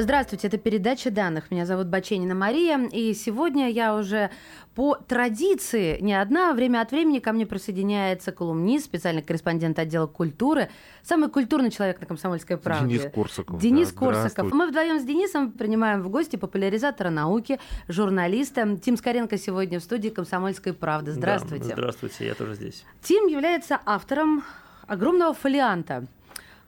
Здравствуйте, это передача данных. Меня зовут Баченина Мария, и сегодня я уже по традиции не одна, время от времени ко мне присоединяется колумнист, специальный корреспондент отдела культуры, самый культурный человек на «Комсомольской правде». Денис Корсаков. Денис да, Корсаков. Мы вдвоем с Денисом принимаем в гости популяризатора науки, журналиста. Тим Скоренко сегодня в студии «Комсомольской правды». Здравствуйте. Да, здравствуйте, я тоже здесь. Тим является автором огромного фолианта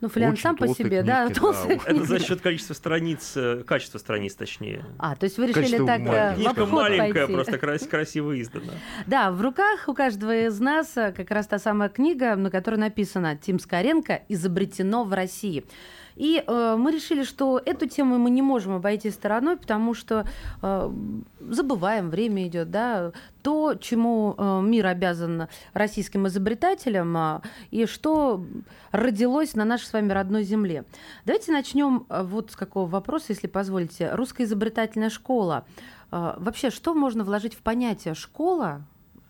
ну, фолиант сам по себе, да, толстые да. Это за счет количества страниц, э, качества страниц, точнее. А, то есть вы решили Качество так э, маленькое. в Книжка маленькая, пойти. просто крас- красиво издана. Да, в руках у каждого из нас э, как раз та самая книга, на которой написано «Тим Скоренко. Изобретено в России». И э, мы решили, что эту тему мы не можем обойти стороной, потому что э, забываем, время идет, да, то, чему э, мир обязан российским изобретателям, а, и что родилось на нашей с вами родной земле. Давайте начнем э, вот с какого вопроса, если позволите. Русская изобретательная школа. Э, Вообще, что можно вложить в понятие школа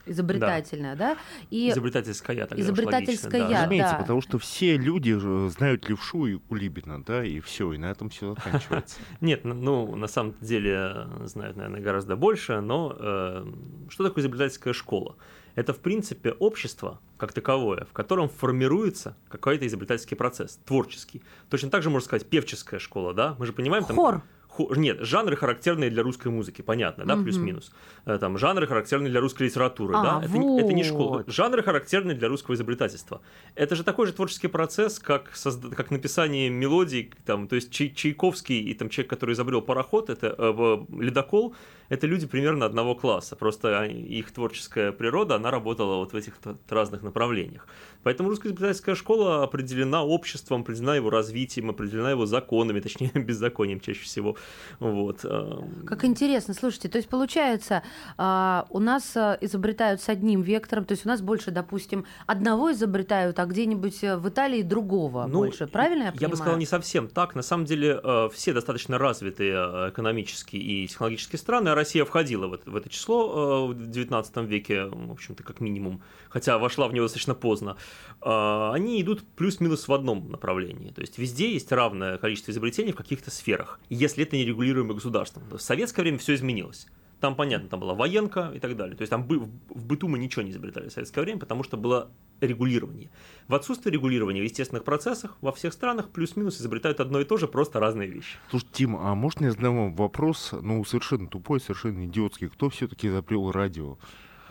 изобретательная, да? И Изобретательская, тогда уж Изобретательская, логично, да. Разумеется, да. потому что все люди знают левшу и Кулибина, да, и все, и на этом все заканчивается. Нет, ну, на самом деле э, знают, наверное, гораздо больше, но э, что такое изобретательская школа? Это, в принципе, общество как таковое, в котором формируется какой-то изобретательский процесс, творческий. Точно так же можно сказать певческая школа, да? Мы же понимаем там... Хор. Хо- Нет, жанры характерные для русской музыки, понятно, да, плюс-минус. Э, Там жанры характерные для русской литературы, А, да, это, не- это не школа. вот. Жанры характерные для русского изобретательства. Это же такой же творческий процесс, как, созда- как написание мелодий, там, то есть Чай- Чайковский и там человек, который изобрел пароход, это э, ледокол, это люди примерно одного класса. Просто их творческая природа, она работала вот в этих разных направлениях. Поэтому русская изобретательская школа определена обществом, определена его развитием, определена его законами, точнее, беззаконием чаще всего. Вот. э, Как интересно, слушайте, то есть получается, а, у нас а, изобретают с одним вектором, то есть у нас больше, допустим, одного изобретают, а где-нибудь э, в Италии другого Ну, больше, правильно я Я понимаю? бы сказал, не совсем так. На самом деле, э, все достаточно развитые э, экономически и технологические страны, Россия входила в это, в это число э, в XIX веке, в общем-то, как минимум, хотя вошла в него достаточно поздно, э, они идут плюс-минус в одном направлении. То есть везде есть равное количество изобретений в каких-то сферах, если это не регулируемо государством. В советское время все изменилось. Там, понятно, там была военка и так далее. То есть там бы- в быту мы ничего не изобретали в советское время, потому что было регулирование. В отсутствие регулирования в естественных процессах во всех странах плюс-минус изобретают одно и то же, просто разные вещи. Слушай, Тим, а можно я задам вам вопрос, ну, совершенно тупой, совершенно идиотский. Кто все-таки изобрел радио?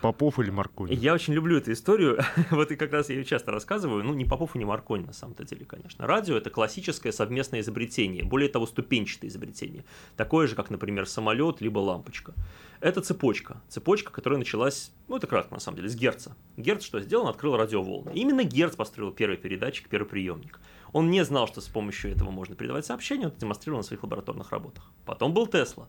Попов или Маркони? Я очень люблю эту историю, вот и как раз я ее часто рассказываю, ну, не Попов и не Маркони на самом-то деле, конечно. Радио – это классическое совместное изобретение, более того, ступенчатое изобретение, такое же, как, например, самолет либо лампочка. Это цепочка, цепочка, которая началась, ну, это кратко, на самом деле, с Герца. Герц что сделал? Он открыл радиоволны. Именно Герц построил первый передатчик, первый приемник. Он не знал, что с помощью этого можно передавать сообщения, он это демонстрировал на своих лабораторных работах. Потом был Тесла.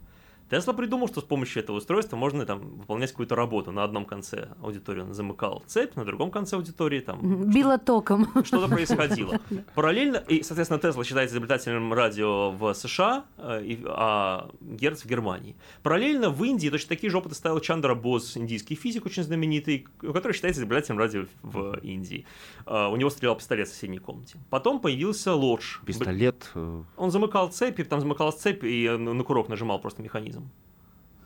Тесла придумал, что с помощью этого устройства можно там выполнять какую-то работу. На одном конце аудитории он замыкал цепь, на другом конце аудитории там Било током. что-то происходило. Параллельно, и, соответственно, Тесла считается изобретателем радио в США, э, а Герц в Германии. Параллельно в Индии точно такие же опыты ставил Чандра Бос, индийский физик очень знаменитый, который считается изобретателем радио в Индии. Э, У него стрелял пистолет в соседней комнате. Потом появился Лодж. Пистолет. э, Он замыкал цепь, там замыкалась цепь, и на курок нажимал просто механизм.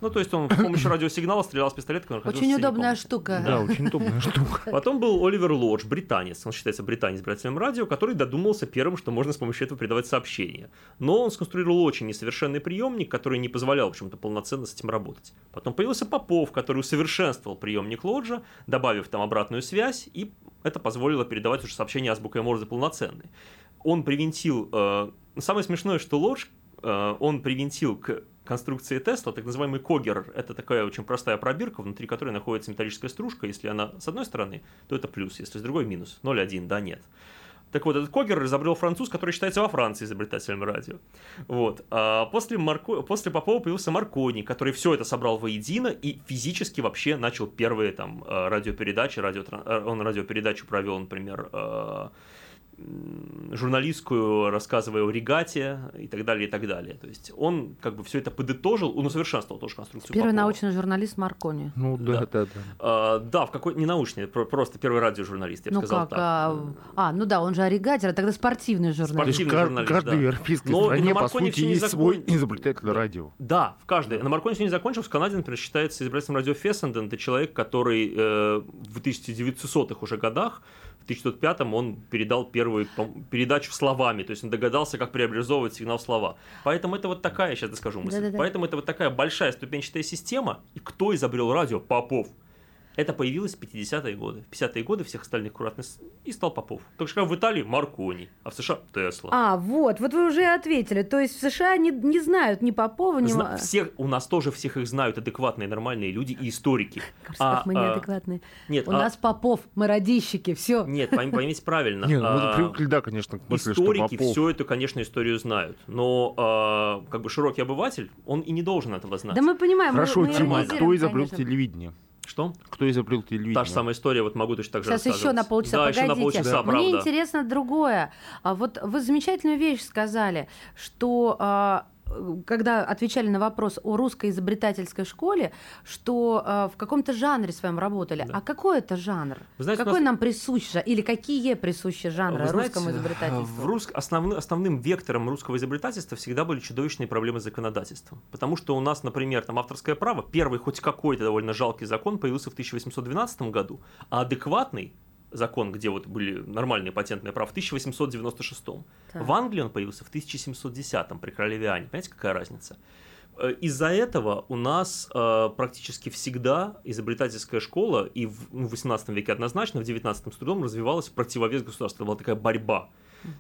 Ну, то есть он с помощью радиосигнала стрелял с пистолета, который Очень удобная комнате. штука. Да, очень удобная штука. Потом был Оливер Лодж, британец, он считается британец избирателем радио, который додумался первым, что можно с помощью этого передавать сообщения. Но он сконструировал очень несовершенный приемник, который не позволял, в общем-то, полноценно с этим работать. Потом появился Попов, который усовершенствовал приемник Лоджа, добавив там обратную связь, и это позволило передавать уже сообщения азбукой Морзе полноценные. Он привинтил... э, самое смешное, что Лодж, э, он привинтил к конструкции Тесла, так называемый когер, это такая очень простая пробирка, внутри которой находится металлическая стружка. Если она с одной стороны, то это плюс, если с другой минус. 0,1, да, нет. Так вот, этот Когер изобрел француз, который считается во Франции изобретателем радио. Вот. А после, Марко... после Попова появился Маркони, который все это собрал воедино и физически вообще начал первые там э, радиопередачи. Радио... Он радиопередачу провел, например, э, журналистскую, рассказывая о регате и так далее, и так далее. То есть он как бы все это подытожил, он усовершенствовал тоже конструкцию Первый Попова. научный журналист Маркони. Ну да, Да. да, да. А, да, в какой не научный, про- просто первый радиожурналист, я бы Ну сказал как? так. А, а, ну да, он же оригатор, а тогда спортивный журналист. Спортивный кар- журналист, каждой да. европейской Но стране, на по Маркони сути, есть свой закон- изобретатель радио. Да, в каждой. На Маркони не закончился. В Канаде, например, считается избирателем радио Фессенден. Это человек, который э, в 1900-х уже годах, 1905 он передал первую передачу словами. То есть он догадался, как преобразовывать сигнал в слова. Поэтому это вот такая, сейчас скажу мысль. Да-да-да. Поэтому это вот такая большая ступенчатая система. И кто изобрел радио? Попов. Это появилось в 50-е годы. В 50-е годы всех остальных аккуратно и стал Попов. Только что в Италии Маркони, а в США Тесла. А, вот, вот вы уже ответили. То есть в США не, не знают ни Попова, ни... Зна- всех, у нас тоже всех их знают адекватные, нормальные люди и историки. Кажется, А, как мы а, неадекватные. Нет, У а- нас Попов, мы радищики, все. нет, пойм- поймите правильно. Не, ну мы а, привыкли, да, конечно, к мысли, что Историки Попов... всю эту, конечно, историю знают, но а, как бы широкий обыватель, он и не должен этого знать. Да мы понимаем, Хорошо, мы, Тима, кто изобрел телевидение? Что? Кто изобрел телевидение? Та же самая история, вот могу точно так же Сейчас еще на полчаса, Да, погодите. еще на полчаса, Мне правда. интересно другое. А вот вы замечательную вещь сказали, что а, когда отвечали на вопрос о русской изобретательской школе, что а, в каком-то жанре своем работали. Да. А какой это жанр? Вы знаете, какой нас- нам присущ или какие присущи жанры Вы знаете, русскому изобретательству? В рус... основным, основным вектором русского изобретательства всегда были чудовищные проблемы с законодательством. Потому что у нас, например, там авторское право, первый хоть какой-то довольно жалкий закон появился в 1812 году, а адекватный закон, где вот были нормальные патентные права, в 1896. Так. В Англии он появился в 1710 при королеве Ане. Понимаете, какая разница? Э, Из-за этого у нас э, практически всегда изобретательская школа и в, ну, в 18 веке однозначно, в 19 с трудом развивалась в противовес государству. Это была такая борьба.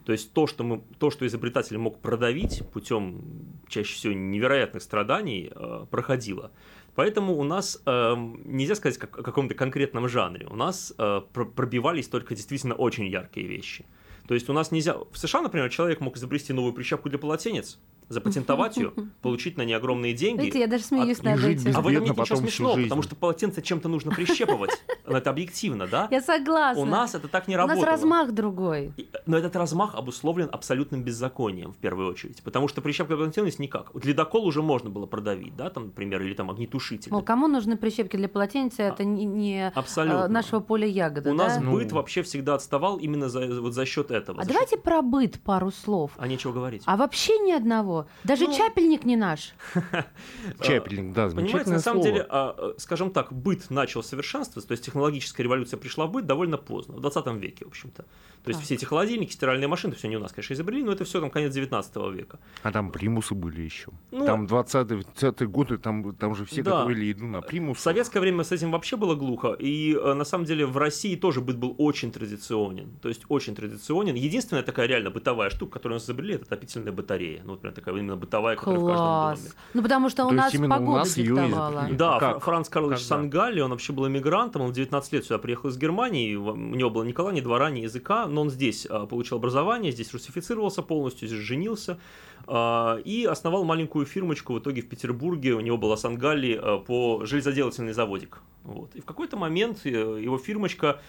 То есть то, что, мы, то, что изобретатель мог продавить путем чаще всего невероятных страданий, э, проходило. Поэтому у нас э, нельзя сказать как, о каком-то конкретном жанре. У нас э, пр- пробивались только действительно очень яркие вещи. То есть у нас нельзя... В США, например, человек мог изобрести новую прищепку для полотенец, запатентовать ее, получить на нее огромные деньги. Видите, я даже смеюсь и над жить этим. А в этом Бедно нет ничего смешного, потому что полотенце чем-то нужно прищепывать. Ну, Это объективно, да? Я согласна. У нас это так не У нас размах другой. Но этот размах обусловлен абсолютным беззаконием в первую очередь, потому что прищепка полотенец никак. Вот ледокол уже можно было продавить, да, там, например, или там огнетушитель. Мол, кому нужны прищепки для полотенца, это не, не, Абсолютно. э, нашего поля ягоды, У да? нас Ну. быт вообще всегда отставал именно за, вот за счет этого. А за давайте про быт пару слов. счет- А нечего говорить. А вообще ни одного. Даже Ну, чапельник не наш. Чапелинг, да, Понимаете, на самом деле, а, а, скажем так, быт начал совершенствоваться, то есть технологическая революция пришла в быт довольно поздно, в 20 веке, в общем-то. То есть все эти холодильники, стиральные машины, это все не у нас, конечно, изобрели, но это все там конец 19 века. А там примусы были еще. Ну, там 20-е годы, там, там же все готовили еду на В примус. советское время с этим вообще было глухо, и э, на самом деле в России тоже быт был очень традиционен, то есть очень традиционен. Единственная такая реально бытовая штука, которую у нас изобрели, это отопительная батарея. Ну, вот прям такая именно бытовая, которая в каждом доме. Класс. Ну, потому что у То есть нас именно у погода нас её диктовала. изобрели. Да, Как? Фра- Франц Карлович Когда? Сангалли, он вообще был эмигрантом, он в 19 лет сюда приехал из Германии, у него было ни кола, ни двора, ни языка, но он здесь а, получил образование, здесь русифицировался полностью, здесь женился, а, и основал маленькую фирмочку в итоге в Петербурге, у него была Сангалли а, по железоделательный заводик. Вот. И в какой-то момент э, его фирмочка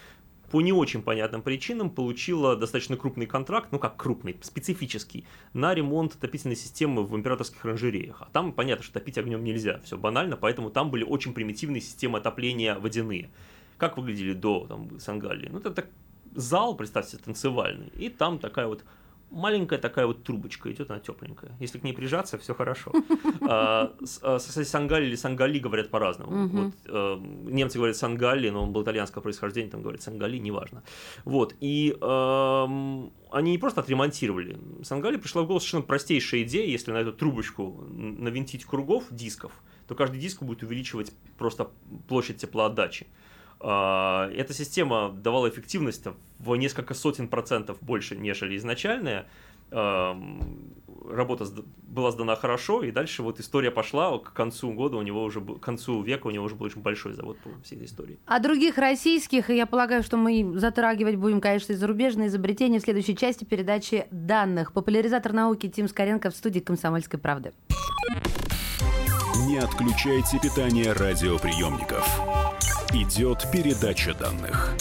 по не очень понятным причинам получила достаточно крупный контракт, ну как крупный, специфический, на ремонт отопительной системы в императорских оранжереях. А там понятно, что топить огнем нельзя, все банально, поэтому там были очень примитивные системы отопления водяные. Как выглядели до там, Сангалли? Ну это так зал, представьте, танцевальный, и там такая вот маленькая такая вот трубочка идет, она тепленькая. Если к ней прижаться, все хорошо. А, а, Сангалли или Сангали говорят по-разному. Э, немцы говорят Сангалли, но он был итальянского происхождения, там говорят Сангали, неважно. Вот, и эм, они не просто отремонтировали. Сангалли пришла в голову совершенно простейшая идея, если на эту трубочку навинтить кругов дисков, то каждый диск будет увеличивать просто площадь теплоотдачи. А, Эта система давала эффективность в несколько сотен процентов больше, нежели изначальная. Ам, Работа была сдана хорошо, и дальше вот история пошла. К концу года у него уже к концу века у него уже был очень большой завод по всей этой истории. А других российских, и я полагаю, что мы затрагивать будем, конечно, и зарубежные изобретения в следующей части передачи данных. Популяризатор науки Тим Скоренко в студии «Комсомольской правды». Не отключайте питание радиоприемников. Идет передача данных.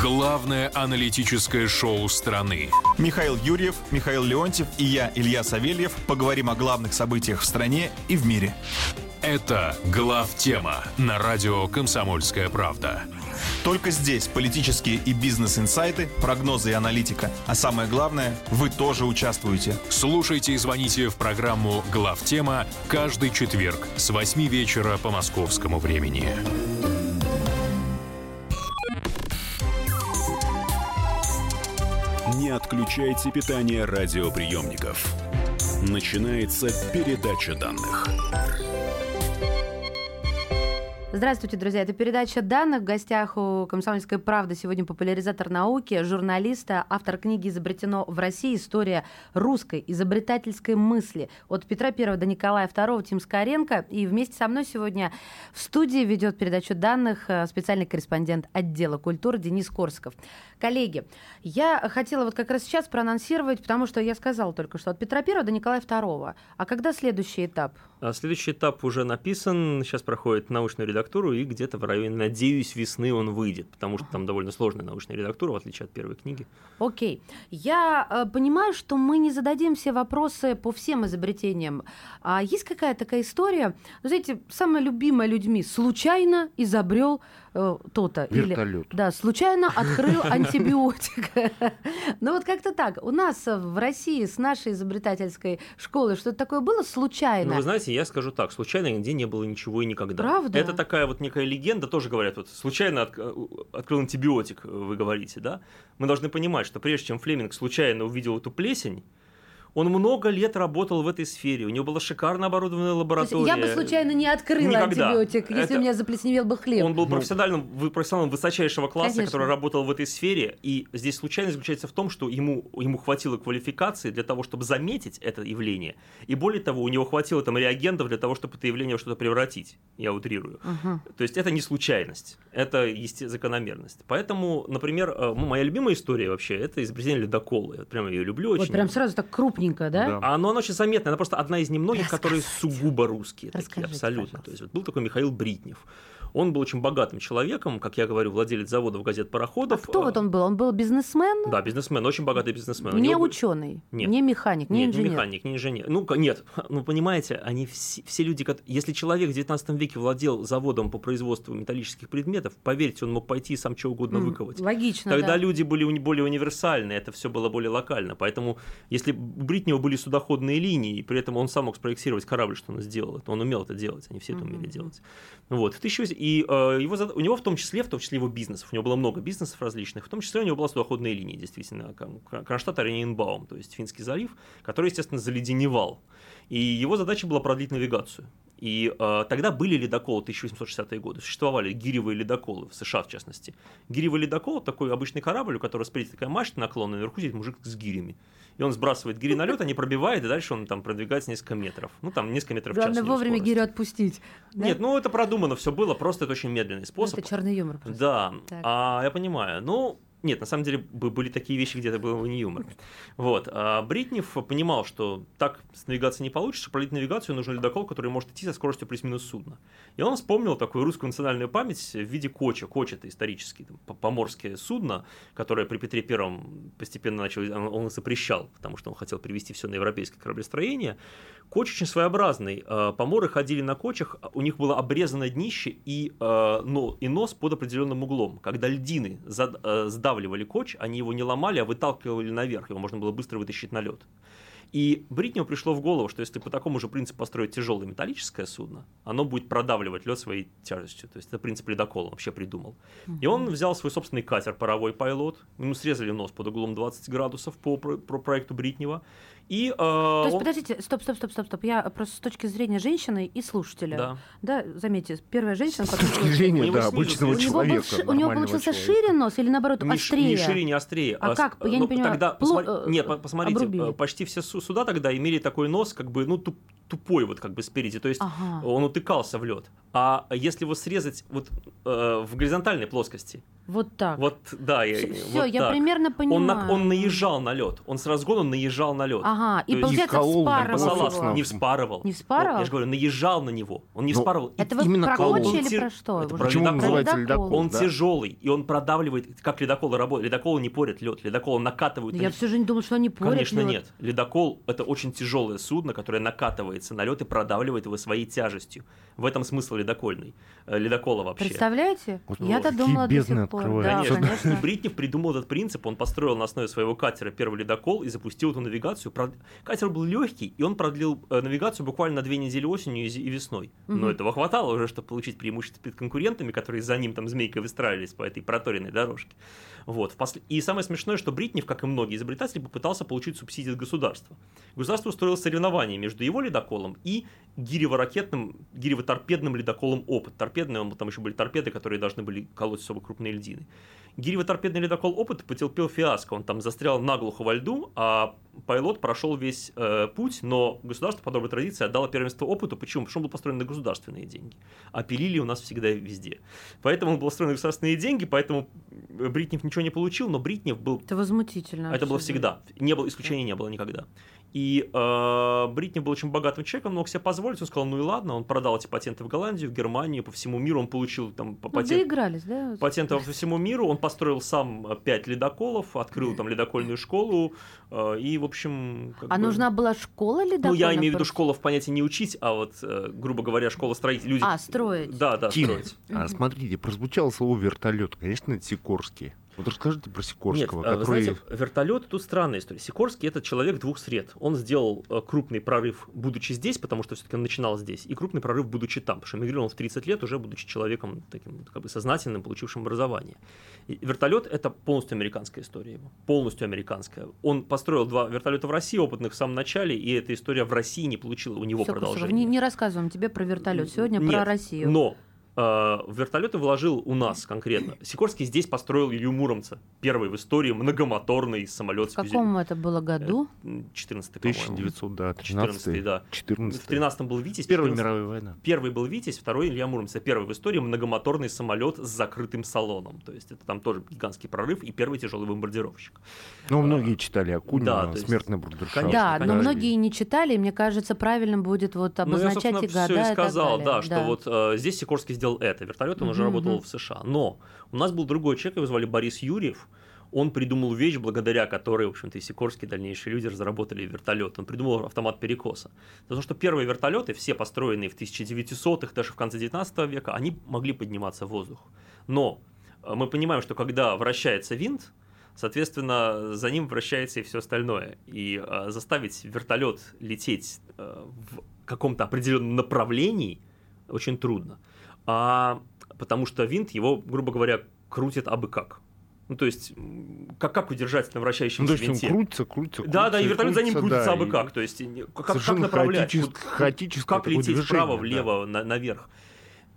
Главное аналитическое шоу страны. Михаил Юрьев, Михаил Леонтьев и я, Илья Савельев, поговорим о главных событиях в стране и в мире. Это «Глав тема» на радио «Комсомольская правда». Только здесь политические и бизнес-инсайты, прогнозы и аналитика. А самое главное, вы тоже участвуете. Слушайте и звоните в программу «Глав тема» каждый четверг с 8 вечера по московскому времени. Не отключайте питание радиоприемников. Начинается передача данных. Здравствуйте, друзья. Это передача данных. В гостях у «Комсомольской правды» сегодня популяризатор науки, журналиста, автор книги «Изобретено в России. История русской изобретательской мысли» от Петра I до Николая II Тим Скоренко. И вместе со мной сегодня в студии ведет передачу данных э, специальный корреспондент отдела культуры Денис Корсков. Коллеги, я хотела вот как раз сейчас проанонсировать, потому что я сказала только что от Петра I до Николая II. А когда следующий этап? А следующий этап уже написан, сейчас проходит научную редактуру, и где-то в районе, надеюсь, весны он выйдет, потому что там довольно сложная научная редактура, в отличие от первой книги. Окей. Я э, понимаю, что мы не зададим все вопросы по всем изобретениям. А есть какая-то такая история, знаете, самая любимая людьми, случайно изобрел э, то-то. Вертолет. Или, да, случайно открыл антибиотик. Ну вот как-то так. У нас в России с нашей изобретательской школы что-то такое было случайно. Ну, вы знаете, я скажу так, случайно нигде не было ничего и никогда. Правда? Это такая вот некая легенда, тоже говорят, вот случайно от- открыл антибиотик, вы говорите, да? Мы должны понимать, что прежде чем Флеминг случайно увидел эту плесень, он много лет работал в этой сфере, у него была шикарно оборудованная лаборатория. я бы случайно не открыла Никогда. антибиотик, если Это- у меня заплесневел бы хлеб. Он был профессиональным, вы- профессионалом высочайшего класса, Конечно. который работал в этой сфере. И здесь случайность заключается в том, что ему, ему хватило квалификации для того, чтобы заметить это явление. И более того, у него хватило там реагентов для того, чтобы это явление что-то превратить. Я утрирую. Мгм. То есть это не случайность, это есте- закономерность. Поэтому, например, э, ну, моя любимая история вообще это изобретение ледокола. Я прямо ее люблю очень. Вот прям сразу так крупненько, да? Да. А, но она очень заметная, она просто одна из немногих, которые сугубо русские, такие, Расскажите, абсолютно. пожалуйста. То есть вот был такой Михаил Бритнев. Он был очень богатым человеком, как я говорю, владелец заводов газет А пароходов. кто вот он был? Он был бизнесмен? Да, бизнесмен, очень богатый бизнесмен. Не ученый, Нет. не механик, не Нет, инженер. не механик, не инженер. Ну, нет, ну, понимаете, они все, все люди, если человек в 19 веке владел заводом по производству металлических предметов, поверьте, он мог пойти и сам что угодно выковать. Логично, Тогда да. люди были более универсальны, это все было более локально. Поэтому, если у Бритнева были судоходные линии, и при этом он сам мог спроектировать корабль, что он сделал, это он умел это делать, они все это умели делать. Вот. В 1800 И э, его, у него в том числе, в том числе его бизнесов, у него было много бизнесов различных, в том числе у него была судоходная линия, действительно, Кронштадт Оренбаум, то есть Финский залив, который, естественно, заледеневал. И его задача была продлить навигацию. И э, тогда были ледоколы 1860-е годы, существовали гиревые ледоколы в США, в частности. Гиревый ледокол – такой обычный корабль, у которого спереди такая мачта наклонная, наверху сидит мужик с гирями. И он сбрасывает гири на лед, они пробивают, и дальше он там продвигается несколько метров. Ну, там несколько метров в час. Главное вовремя скорость. гирю отпустить. да? Нет, ну это продумано все было, просто это очень медленный Ну, способ. Это черный юмор. просто. Да, Так. а, я понимаю. Ну, нет, на самом деле бы- были такие вещи, где это было не юмор. Вот. А Бритнев понимал, что так с навигацией не получится, продлить навигацию нужен ледокол, который может идти со скоростью плюс-минус судна. И он вспомнил такую русскую национальную память в виде коча. Коч – это исторический там, по- поморское судно, которое при Петре Первом постепенно начал, он, запрещал, потому что он хотел привести все на европейское кораблестроение. Коч очень своеобразный. Э, Поморы ходили на кочах, у них было обрезано днище и, э, но, и нос под определенным углом. Когда льдины зад- сдавливали коч, они его не ломали, а выталкивали наверх, его можно было быстро вытащить на лед. И Бритневу пришло в голову, что если по такому же принципу построить тяжелое металлическое судно, оно будет продавливать лед своей тяжестью. То есть это принцип ледокола он вообще придумал. И он взял свой собственный катер, паровой пайлот, ему срезали нос под углом 20 градусов по, про проекту Бритнева. И, э, То есть, он- подождите, стоп, стоп, стоп, стоп, стоп. Я просто с точки зрения женщины и слушателя. Да. Да, заметьте, первая женщина, С которая точки зрения, У него да, обычного человека. у него получился человека. шире нос или наоборот Не, острее? не шире, не острее. А с- как? Я не ну, понимаю. Тогда, э, Нет, по- посмотрите, обрубили. э, почти все су- суда тогда имели такой нос, как бы, ну, туп- тупой вот как бы спереди, то есть Ага. он утыкался в лед. А если его срезать вот э, в горизонтальной плоскости, Вот так. вот да, я- Все, вот я так. примерно понимаю. Он, на- он наезжал на лед, он с разгона наезжал на лед. Ага, и получается колол, вспарывал не вспарывал. Не вспарывал? Я же говорю, наезжал на него. Он не Ну, вспарывал. Это вы Именно про колол. Или про что? это Почему ледокол. называется Ледокол. Он да? тяжелый, и он продавливает, как ледоколы работают. Ледоколы не порят лед, ледоколы накатывают. Я же не думала, что они порят Конечно, нет. Ледокол – это очень тяжелое судно, которое накатывается на лед и продавливает его своей тяжестью. В этом смысл ледокольный. э, Ледокола вообще. Представляете? Вот Я-то какие думала до сих пор. Да, Конечно. конечно. Бритнев придумал этот принцип, он построил на основе своего катера первый ледокол и запустил эту навигацию. Прод- Катер был легкий, и он продлил э, навигацию буквально на две недели осенью и весной. Но Мгм. этого хватало уже, чтобы получить преимущество перед конкурентами, которые за ним там змейкой выстраивались по этой проторенной дорожке. Вот. И самое смешное, что Бритнев, как и многие изобретатели, попытался получить субсидии от государства. Государство устроило соревнование между его ледоколом и гирево-ракетным, гирево-торпедным ледоколом «Опыт». Торпедный, он, там еще были торпеды, которые должны были колоть особо крупные льдины. Гирево-торпедный ледокол «Опыт» потерпел фиаско. Он там застрял наглухо во льду, а пилот прошел весь э, путь, но государство по доброй традиции отдало первенство «Опыту». Почему? Потому что он был построен на государственные деньги. А пилили у нас всегда и везде. Поэтому он был построен на государственные деньги, поэтому э, Бритнев ничего не получил, но Бритнев был Это возмутительно. это было всегда. Не было исключений, не было никогда. И э, Бритни был очень богатым человеком, мог себе позволить. Он сказал, ну и ладно, он продал эти патенты в Голландию, в Германию, по всему миру. Он получил там Ну, патент, доигрались, да? патенты по всему миру. Он построил сам э, пять ледоколов, открыл там ледокольную школу. э, и, в общем... А бы- нужна была школа ледокольная? Ну, я имею в виду школа в понятии не учить, а вот, э, грубо говоря, школа строить. Люди... А, строить. Да, да, Тим, строить. а смотрите, прозвучало слово вертолет. Конечно, это Сикорский. Вот расскажите про Нет, Сикорского, а, вы который... знаете, вертолет тут странная история. Сикорский это человек двух сред. Он сделал э, крупный прорыв, будучи здесь, потому что все-таки он начинал здесь, и крупный прорыв, будучи там, потому что эмигрировал в 30 лет, уже будучи человеком таким как бы сознательным, получившим образование. И вертолет это полностью американская история его, полностью американская. Он построил два вертолета в России, опытных в самом начале, и эта история в России не получила у него Всё, Кусаров, продолжения. не, не рассказываем тебе про вертолет. Сегодня Нет, про Россию. Но в вертолеты вложил у нас конкретно. Сикорский здесь построил Илью Муромца, первый в истории многомоторный самолет В каком это было году? 14 по-моему. 1900, да, 14 13 да. 14 В 13 был Витязь. Первая 14 мировая война. Первый был Витязь, второй Илья Муромец. Это Первый в истории многомоторный самолет с закрытым салоном. То есть это там тоже гигантский прорыв и первый тяжелый бомбардировщик. Ну, многие читали Акунина, да, «Смертный брудершафт». Конечно, да, но многие не читали, и мне кажется, правильным будет вот Ну, я, обозначать собственно, и года все и сказал, да, что вот э, здесь Сикорский сделал это. Вертолет он уже Мгм, работал в США. Но у нас был другой человек, его звали Борис Юрьев. Он придумал вещь, благодаря которой, в общем-то, и Сикорские дальнейшие люди разработали вертолет. Он придумал автомат перекоса. Потому что первые вертолеты, все построенные в 1900-х, даже в конце 19 века, они могли подниматься в воздух. Но э, мы понимаем, что когда вращается винт, соответственно, за ним вращается и все остальное. И э, заставить вертолет лететь э, в каком-то определенном направлении очень трудно. А, потому что винт его, грубо говоря, крутит абы как. Ну, то есть, как, как удержать на Ну, вращающемся то есть он винте? крутится, крутится, да, да, и вертолет за ним крутится да, абы как. То есть, как, как направлять? хаотичес- Вот хаотическое как лететь движение, вправо, да. влево, на- наверх.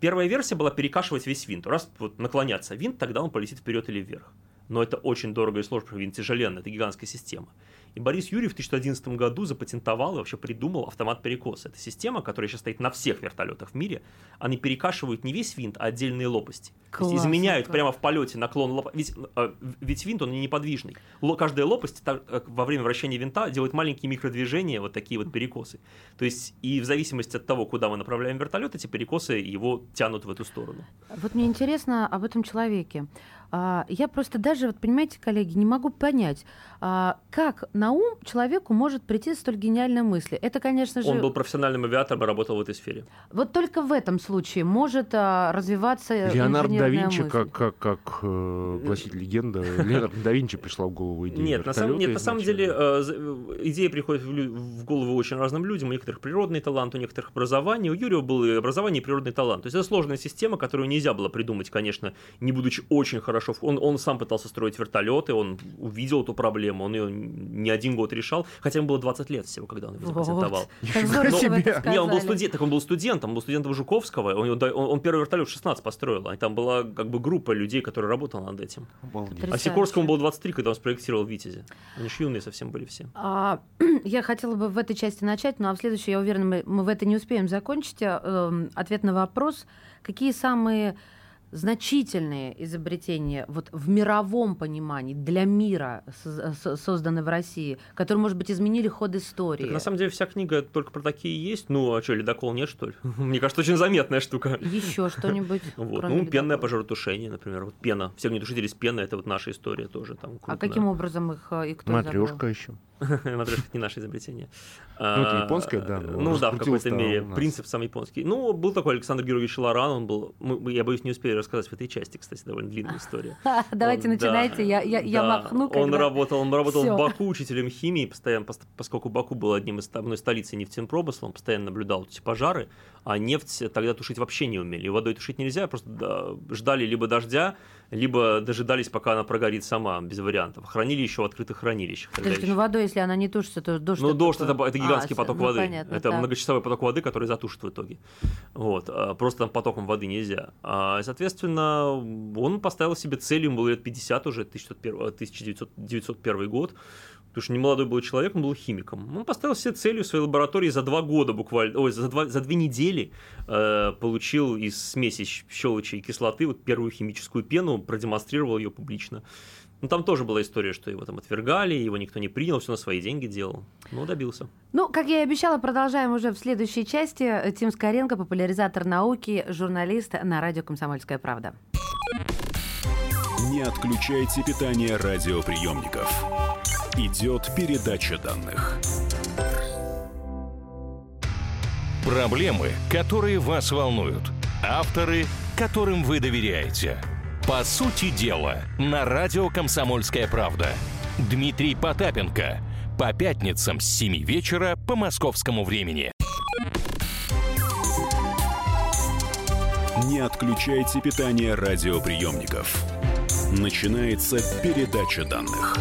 Первая версия была перекашивать весь винт. Раз вот наклоняться винт, тогда он полетит вперед или вверх. Но это очень дорого и сложно, потому что винт тяжеленный, это гигантская система. И Борис Юрьев в 2011 году запатентовал и вообще придумал автомат перекоса. Это система, которая сейчас стоит на всех вертолетах в мире. Они перекашивают не весь винт, а отдельные лопасти. То есть изменяют как. прямо в полете наклон лопасти. Ведь, э, ведь винт, он не неподвижный. Ло- каждая лопасть так, э, во время вращения винта делает маленькие микродвижения, вот такие вот перекосы. То есть и в зависимости от того, куда мы направляем вертолет, эти перекосы его тянут в эту сторону. Вот мне интересно об этом человеке. А, Я просто даже, вот понимаете, коллеги, не могу понять, а, как на ум человеку может прийти столь гениальная мысль. Это, конечно же, Он был профессиональным авиатором и работал в этой сфере. вот только в этом случае может а, развиваться Леонардо да Винчи, мысль. как, как, как э, гласит легенда, Леонардо да Винчи пришла в голову идея Нет, на самом, нет, на самом деле э, за- идея приходит в, голову очень разным людям. У некоторых природный талант, у некоторых образование. У Юрия был и образование, и природный талант. То есть это сложная система, которую нельзя было придумать, конечно, не будучи очень хорошо хорошо. Он, он сам пытался строить вертолеты, он увидел эту проблему, он ее не один год решал, хотя ему было 20 лет всего, когда он его запатентовал. Вы это Не, он был студент, так он был студентом, он был студентом Жуковского, он, он, он первый вертолет в 16 построил, и там была как бы группа людей, которые работала над этим. Обалдеть. А. Сикорскому было 23, когда он спроектировал Витязи. Они же юные совсем были все. А, я хотела бы в этой части начать, но а в следующей, я уверена, мы, мы в это не успеем закончить. А, эм, ответ на вопрос, какие самые значительные изобретения вот в мировом понимании для мира соз- со- созданы в России, которые, может быть, изменили ход истории? Так, на самом деле вся книга только про такие есть. Ну, а что, ледокол нет, что ли? Мне кажется, очень заметная штука. Еще что-нибудь? Вот. Ну, пенное ледокола? пожаротушение, например. Вот пена. Все огнетушители из пены, это вот наша история тоже. Там, А каким образом их э, и кто Матрешка еще. Матрешка не наше изобретение. Ну, это А, японское, да, Ну да, в какой-то мере. Принцип сам японский. Ну, был такой Александр Георгиевич Лоран, он был, я боюсь, не успею рассказать в этой части, кстати, довольно длинная история. Давайте Он- да, начинайте, я, я, я да. махну. Он когда- работал, он работал Всё. в Баку учителем химии, постоянно, пос- поскольку Баку был одним из одной столицы нефтепромысла, он постоянно наблюдал эти пожары, а нефть тогда тушить вообще не умели. И водой тушить нельзя, просто да, ждали либо дождя, либо дожидались, пока она прогорит сама, без вариантов. Хранили еще в открытых хранилищах. еще. ну водой, если она не тушится, то дождь... Ну, дождь это, это гигантский А, поток ну, воды. понятно, это так. многочасовой поток воды, который затушит в итоге. Вот. а Просто там потоком воды нельзя. А, соответственно, он поставил себе целью, ему было лет 50 уже, 1901 1901 год. Потому что не молодой был человек, он был химиком. Он поставил себе целью в своей лаборатории за два года буквально, ой, за, два, за две недели э, получил из смеси щелочи и кислоты вот первую химическую пену, продемонстрировал ее публично. Ну, там тоже была история, что его там отвергали, его никто не принял, все на свои деньги делал. Ну, добился. Ну, как я и обещала, продолжаем уже в следующей части. Тим Скоренко, популяризатор науки, журналист на радио «Комсомольская правда». Не отключайте питание радиоприемников. Идет передача данных. Проблемы, которые вас волнуют. Авторы, которым вы доверяете. По сути дела, на радио «Комсомольская правда». Дмитрий Потапенко. По пятницам с 7 вечера по московскому времени. Не отключайте питание радиоприемников. Начинается передача данных.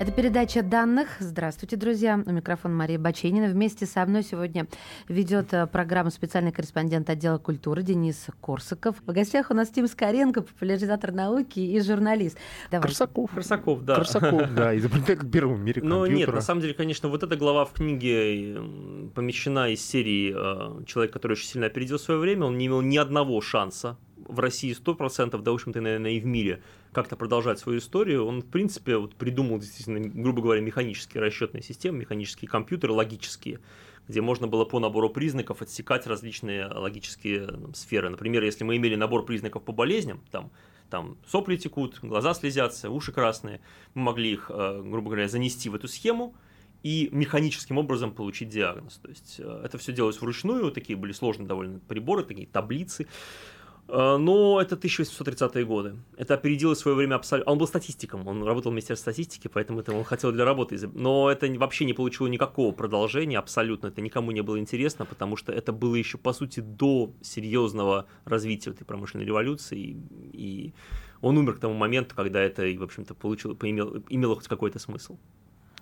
Это передача данных. Здравствуйте, друзья. У микрофона Мария Баченина. Вместе со мной сегодня ведет э, программу специальный корреспондент отдела культуры Денис Корсаков. В гостях у нас Тим Скоренко, популяризатор науки и журналист. Давай. Корсаков. Красаков, да. Корсаков, да, изобретатель первого в мире Но компьютера. нет, на самом деле, конечно, вот эта глава в книге помещена из серии э, «Человек, который очень сильно опередил свое время». Он не имел ни одного шанса в России 100%, да, в общем-то, наверное, и в мире как-то продолжать свою историю. Он, в принципе, вот придумал действительно, грубо говоря, механические расчетные системы, механические компьютеры, логические, где можно было по набору признаков отсекать различные логические сферы. Например, если мы имели набор признаков по болезням, там, там сопли текут, глаза слезятся, уши красные, мы могли их, э, грубо говоря, занести в эту схему и механическим образом получить диагноз. То есть э, это все делалось вручную, такие были сложные довольно приборы, такие таблицы. Э, Но это 1830-е годы. Это опередило свое время абсолютно. Он был статистиком, он работал в Министерстве статистики, поэтому это он хотел для работы. Но это вообще не получило никакого продолжения, абсолютно. Это никому не было интересно, потому что это было еще, по сути, до серьезного развития этой промышленной революции. И, он умер к тому моменту, когда это, в общем-то, получило, поимело, имело хоть какой-то смысл.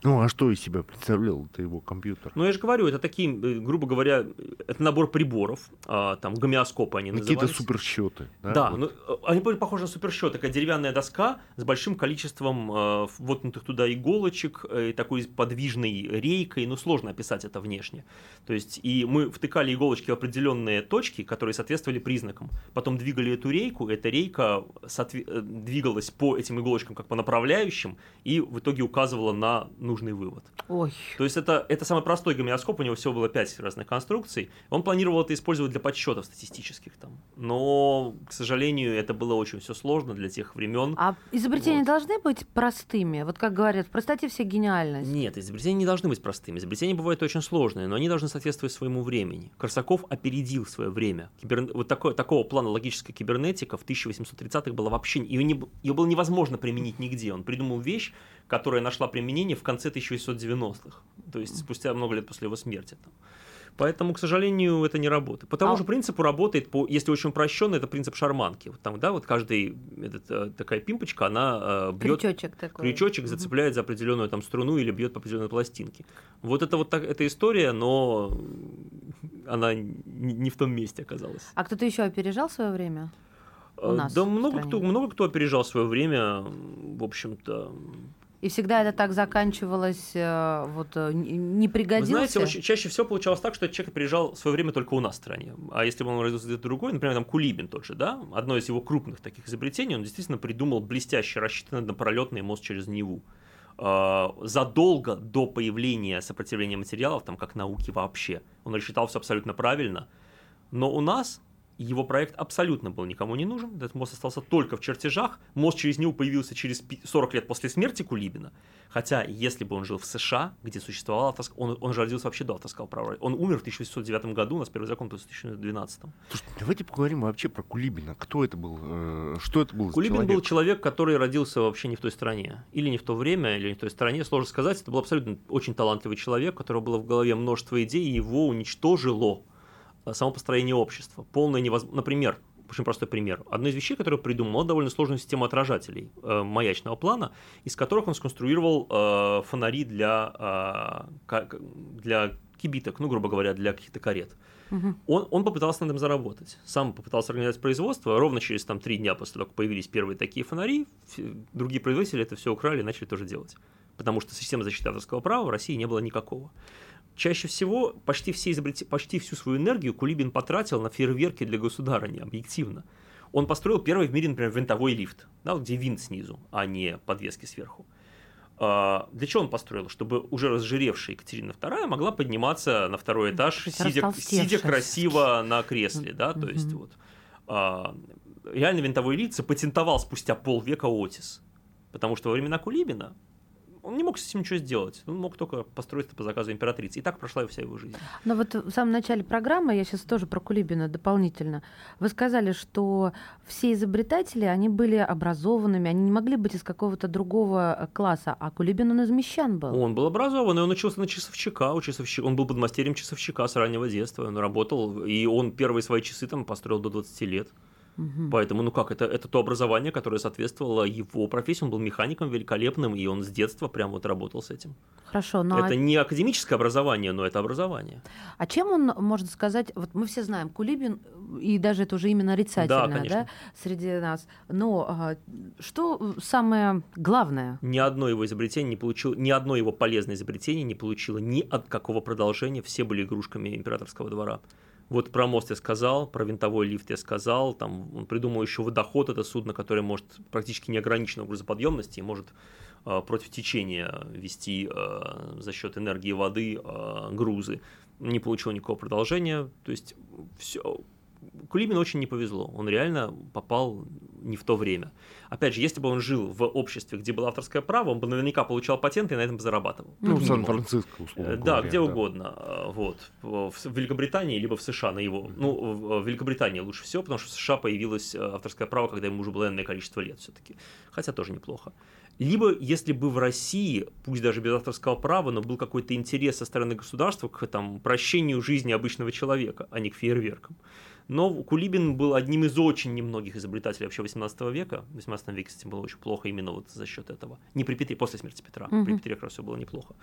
Ну, а что из себя представлял это его компьютер? Ну, я же говорю, это такие, э, грубо говоря, это набор приборов, а, там, гомеоскопы они Какие-то назывались. суперсчеты. Да, Да, вот. ну, э, они были похожи на суперсчет. Такая деревянная доска с большим количеством э, воткнутых туда иголочек, э, и такой подвижной рейкой. Ну, сложно описать это внешне. То есть, и мы втыкали иголочки в определенные точки, которые соответствовали признакам. Потом двигали эту рейку, эта рейка соотве- э, двигалась по этим иголочкам как по направляющим, и в итоге указывала на нужный вывод. Ой. То есть это, это самый простой гомеоскоп, у него всего было 5 разных конструкций. Он планировал это использовать для подсчетов статистических там. Но, к сожалению, это было очень все сложно для тех времен. А изобретения Вот. должны быть простыми? Вот как говорят, в простоте вся гениальность. Нет, изобретения не должны быть простыми. Изобретения бывают очень сложные, но они должны соответствовать своему времени. Корсаков опередил свое время. Кибер- Вот такое, такого плана логическая кибернетика в 1830-х была вообще... Ее, не... ее было невозможно применить нигде. Он придумал вещь, которая нашла применение в конце конце 1890-х, то есть спустя много лет после его смерти. Там. Поэтому, к сожалению, это не работает. По тому А- же принципу работает, по, если очень упрощенно, это принцип шарманки. Вот там, да, вот каждый, этот, э, такая пимпочка, она э, бьет Крючочек такой. крючочек Мгм. зацепляет за определенную там струну или бьет по определенной пластинке. Вот это вот так, эта история, но она не, в том месте оказалась. А кто-то еще опережал свое время? У Э, нас да много кто, много кто опережал свое время, в общем-то. И всегда это так заканчивалось, э, вот э, не Вы пригодился? знаете, очень, чаще всего получалось так, что этот человек опережал свое время только у нас в стране. А если бы он родился где-то другой, например, там Кулибин тот же, да, одно из его крупных таких изобретений, он действительно придумал блестяще рассчитанный однопролетный мост через Неву. А, задолго до появления сопротивления материалов, там как науки вообще, он рассчитал все абсолютно правильно. Но у нас его проект абсолютно был никому не нужен. Этот мост остался только в чертежах. Мост через него появился через пи- 40 лет после смерти Кулибина. Хотя, если бы он жил в США, где существовал авторск... он, он же родился вообще до авторского права. Он умер в 1809 году, у нас первый закон в 2012. Слушайте, давайте поговорим вообще про Кулибина. Кто это был? э, Что это был Кулибин человек? был человек, который родился вообще не в той стране. Или не в то время, или не в той стране. Сложно сказать. Это был абсолютно очень талантливый человек, у которого было в голове множество идей, и его уничтожило само построение общества. Полное невозможно. Например, очень простой пример. Одна из вещей, которую придумал, довольно сложную систему отражателей э, маячного плана, из которых он сконструировал э, фонари для, э, для кибиток, ну, грубо говоря, для каких-то карет. Мгм. Он, он попытался над этим заработать. Сам попытался организовать производство. Ровно через там, три дня после того, как появились первые такие фонари, другие производители это все украли и начали тоже делать. Потому что системы защиты авторского права в России не было никакого. Чаще всего почти, все изобрете- почти всю свою энергию Кулибин потратил на фейерверки для государыни, объективно. Он построил первый в мире, например, винтовой лифт, да, где винт снизу, а не подвески сверху. А, Для чего он построил? Чтобы уже разжиревшая Екатерина II могла подниматься на второй этаж, сидя, сидя красиво на кресле, да, то есть вот. а, Реально винтовой лифт запатентовал спустя полвека Отис, потому что во времена Кулибина он не мог с этим ничего сделать, он мог только построить это по заказу императрицы. И так прошла вся его жизнь. Но вот в самом начале программы, я сейчас тоже про Кулибина дополнительно, вы сказали, что все изобретатели, они были образованными, они не могли быть из какого-то другого э, класса, а Кулибин, он из мещан был. Он был образован, и он учился на часовщика, у часовщика. Он был подмастерьем часовщика с раннего детства. Он работал, и он первые свои часы там построил до 20 лет. Мгм. Поэтому, ну как, это, это то образование, которое соответствовало его профессии. Он был механиком великолепным, и он с детства прям вот работал с этим. Хорошо, но это не академическое образование, но это образование. а чем он, можно сказать, вот мы все знаем, Кулибин, и даже это уже именно нарицательное, да, конечно. среди нас, но а, что самое главное? Ни одно его изобретение не получило, ни одно его полезное изобретение не получило ни от какого продолжения. Все были игрушками императорского двора. Вот про мост я сказал, про винтовой лифт я сказал, там он придумал еще водоход, это судно, которое может практически неограниченную грузоподъемности и может э, против течения вести э, за счет энергии воды э, грузы. Не получил никакого продолжения, то есть все. Кулибину очень не повезло, он реально попал не в то время. Опять же, если бы он жил в обществе, где было авторское право, он бы наверняка получал патенты и на этом бы зарабатывал. Ну, в. Сан-Франциско, условно Э, Да, говоря, где угодно. э, Вот. В Великобритании, либо в США на его. Ну, в Великобритании лучше всего, потому что в США появилось э, авторское право, когда ему уже было энное количество лет все-таки. Хотя тоже неплохо. Либо, если бы в России, пусть даже без авторского права, но был какой-то интерес со стороны государства к там, прощению жизни обычного человека, а не к фейерверкам. Но Кулибин был одним из очень немногих изобретателей вообще 18 века. В 18 веке этим было очень плохо именно вот за счет этого. Не при Петре, после смерти Петра. Мгм. При Петре как раз все было неплохо.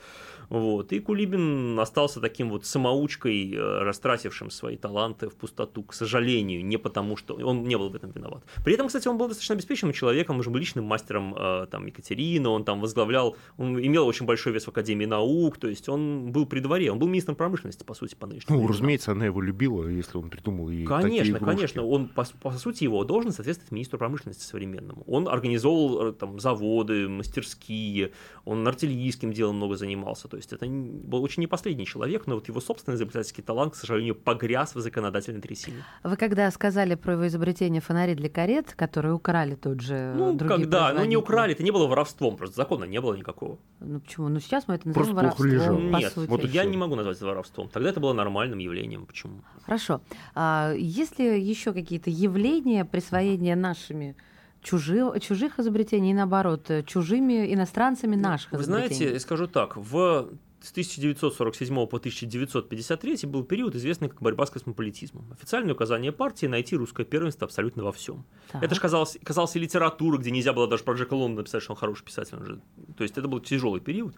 Вот. И Кулибин остался таким вот самоучкой, э, растратившим свои таланты в пустоту, к сожалению, не потому что он не был в этом виноват. При этом, кстати, он был достаточно обеспеченным человеком, он же был личным мастером э, там, Екатерины, он там возглавлял, он имел очень большой вес в Академии наук, то есть он был при дворе, он был министром промышленности, по сути, по нынешнему Ну, временам. разумеется, она его любила, если он придумал такие Конечно, конечно. Он, по, по сути, его должность соответствует министру промышленности современному. Он организовывал э, там, заводы, мастерские, он артиллерийским делом много занимался. То есть это был очень не последний человек, но вот его собственный изобретательский талант, к сожалению, погряз в законодательной трясине. Вы когда сказали про его изобретение фонари для карет, которые украли тут же Ну, другие когда, ну не украли, это не было воровством, просто закона не было никакого. Ну почему? Ну сейчас мы это называем Просто воровством, лежал. по Нет, сути. вот я не могу назвать это воровством. Тогда это было нормальным явлением. Почему? Хорошо. А есть ли еще какие-то явления присвоения нашими чужих, чужих изобретений и наоборот, э, чужими иностранцами наших Вы изобретений. знаете, я скажу так, в с 1947 по 1953 был период, известный как борьба с космополитизмом. Официальное указание партии найти русское первенство абсолютно во всем. Так. Это же казалось, казалось и литература, где нельзя было даже про Джека Лондона написать, что он хороший писатель. Он же, то есть это был тяжелый период.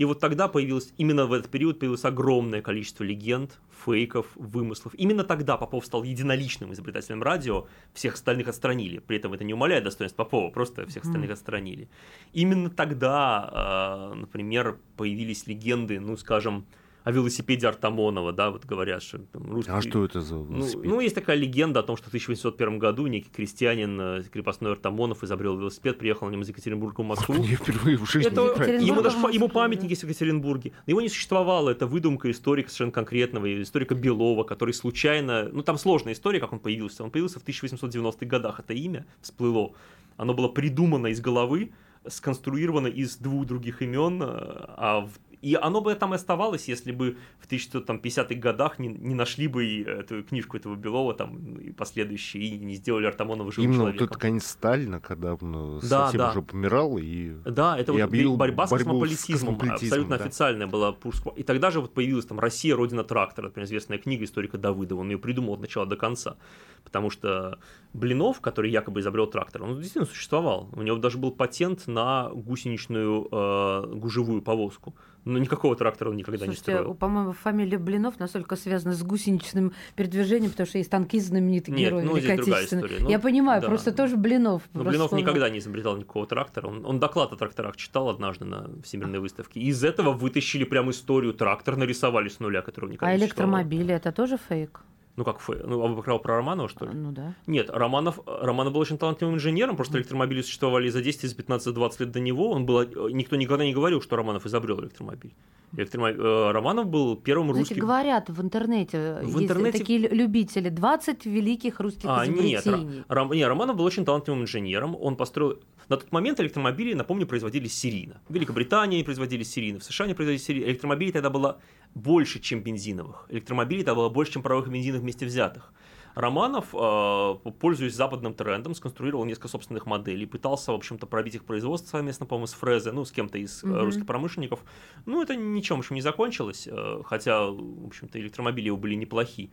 И вот тогда появилось, именно в этот период появилось огромное количество легенд, фейков, вымыслов. Именно тогда Попов стал единоличным изобретателем радио, всех остальных отстранили. При этом это не умаляет достоинство Попова, просто всех остальных отстранили. Именно тогда, э, например, появились легенды, ну, скажем, о велосипеде Артамонова, да, вот говорят, что там, русский... А что это за Ну, велосипед? ну, есть такая легенда о том, что в 1801 году некий крестьянин э, крепостной Артамонов изобрел велосипед, приехал на нем из Екатеринбурга в Москву. Я впервые в жизни Это, не ему даже ему памятник есть в Екатеринбурге. Но его не существовало, это выдумка историка совершенно конкретного, историка Белова, который случайно... Ну, там сложная история, как он появился. Он появился в 1890-х годах, это имя всплыло. Оно было придумано из головы, сконструировано из двух других имен, э, а в- и оно бы там и оставалось, если бы в 1950-х годах не, не нашли бы и эту книжку этого Белова там и последующие, и не сделали Артамонова живым Именно вот человеком. это конец Сталина, когда он э, Да, совсем да. уже помирал, и Да, это И вот объявил борьба с борьбу с космополитизмом, космополитизмом, абсолютно да. официальная была. И тогда же вот появилась там «Россия, родина трактора», например, известная книга историка Давыдова. Он ее придумал от начала до конца. Потому что Блинов, который якобы изобрел трактор, он действительно существовал. У него даже был патент на гусеничную э, гужевую повозку. Но никакого трактора он никогда не Слушайте, строил. по-моему, фамилия Блинов настолько связана с гусеничным передвижением, потому что есть танкист знаменитый Нет, герой ну, здесь другая история. Ну, Я понимаю, да. просто тоже Блинов. Но просто Блинов никогда не изобретал никакого трактора. Он, он доклад о тракторах читал однажды на Всемирной выставке. И из этого вытащили прям историю. Трактор нарисовали с нуля, которого никогда А не существовало. электромобили это тоже фейк? Ну, как. Ну, а вы про, про Романова, что ли? Ну да. Нет, Романов, Романов был очень талантливым инженером, просто электромобили существовали за 10, за 15, 20 лет до него. Он был, никто никогда не говорил, что Романов изобрел электромобиль. Электромо- э, Романов был первым Знаете, русским... говорят в интернете, В есть интернете- такие лю- любители, 20 великих русских А, нет, изобретений. Ро- Ром- не, Романов был очень талантливым инженером. Он построил... На тот момент электромобили, напомню, производились серийно. В Великобритании производились серийно, в США они производились серийно. Электромобилей тогда было больше, чем бензиновых. Электромобилей тогда было больше, чем паровых и бензиновых вместе взятых. Романов, э, пользуясь западным трендом, сконструировал несколько собственных моделей, пытался, в общем-то, пробить их производство совместно, по-моему, с Фрезе, ну, с кем-то из Мгм. русских промышленников. Ну, это ничем, в общем, не закончилось, э, хотя, в общем-то, электромобили его были неплохи.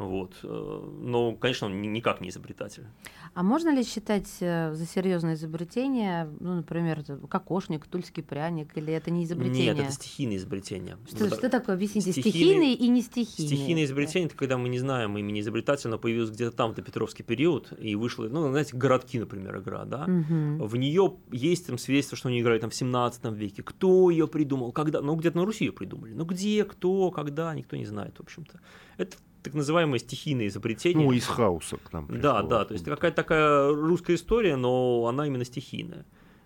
Вот. э, Но, конечно, он ни- никак не изобретатель. А можно ли считать э, за серьезное изобретение, ну, например, кокошник, тульский пряник, или это не изобретение? Нет, это стихийное изобретение. Что, Вот, что такое? Объясните. Стихийный и не стихийный. Стихийное изобретение это когда мы не знаем имени изобретателя, но появилось где-то там, это Петровский период, и вышло, ну, знаете, городки, например, игра, да. Мгм. В нее есть там свидетельство, что они играли там в 17 веке. Кто ее придумал? Когда? Ну, где-то на Руси ее придумали. Ну, где, кто, когда, никто не знает, в общем-то. Это так называемое стихийное изобретение. ну, из хаоса к нам Да, пришло. да, то есть это какая-то такая русская история, но она именно стихийная.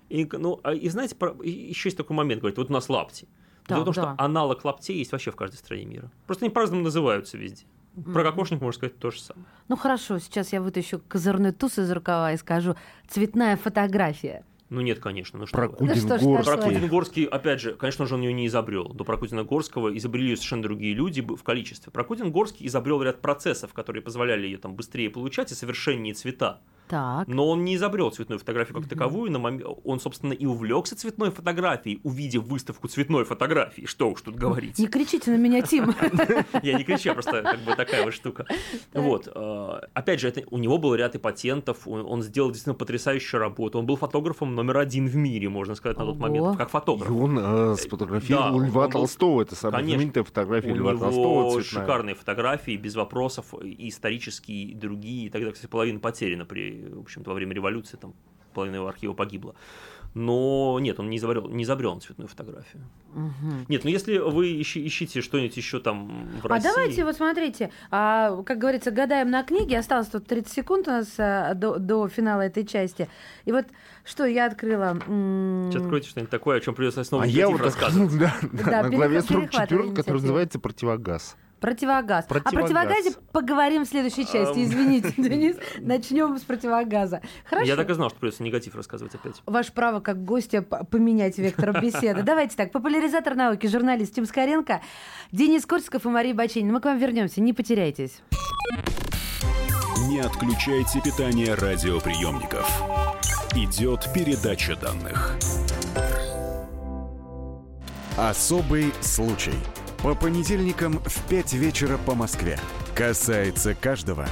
И, ну, а- и знаете, про- еще есть такой момент, говорит, вот у нас лапти. Да, Дело в том, да. что аналог лаптей есть вообще в каждой стране мира. Просто они по-разному называются везде. Про кокошник можно сказать то же самое. Ну хорошо, сейчас я вытащу козырной туз из рукава и скажу «цветная фотография». Ну нет, конечно. Ну, что Про вы. Ну что ж Кудин-Горский. Про такое? Кудин-Горский, опять же, конечно же, он ее не изобрел. До про Кудина-Горского изобрели ее совершенно другие люди в количестве. Про Кудин-Горский изобрел ряд процессов, которые позволяли ее там быстрее получать и совершеннее цвета. Так. Но он не изобрел цветную фотографию как таковую. На мом- Он, собственно, и увлекся цветной фотографией, увидев выставку цветной фотографии. Что уж тут говорить. Не кричите на меня, Тим. Я не кричу, просто как бы такая вот штука. Вот. э, Опять же, у него был ряд и патентов, он, сделал действительно потрясающую работу. Он был фотографом номер один в мире, можно сказать, на тот момент, как И фотограф. он э, сфотографировал Льва Толстого. Это самая знаменитая фотография Льва Толстого шикарные фотографии, без вопросов, и исторические, и другие. И тогда, кстати, половина потеряна при, в общем-то, во время революции, там половина его архива погибла. Но нет, он не изобрел, не изобрел цветную фотографию. Мгм. Нет, ну если вы ищи- ищите что-нибудь еще там в А России... давайте, вот смотрите, а, как говорится, гадаем на книге. Осталось тут 30 секунд у нас а, до, до финала этой части. И вот что я открыла. м, Сейчас откройте что-нибудь такое, о чем придется снова А я вот рассказывать. рассказывал, да, да, Да, на главе перехват- 44, который называется «Противогаз». Противогаз. О Противогаз. противогазе поговорим в следующей части. Ам. Извините, Денис. Начнем с противогаза. Хорошо. Я так и знал, что придется негатив рассказывать опять. Ваше право как гостя поменять вектор беседы. Давайте так. Популяризатор науки, журналист Тим Скоренко, Денис Корсиков и Мария Бачинина. Мы к вам вернемся. Не потеряйтесь. Не отключайте питание радиоприемников. Идет передача данных. Особый случай. По понедельникам в 5 вечера по Москве. Касается каждого.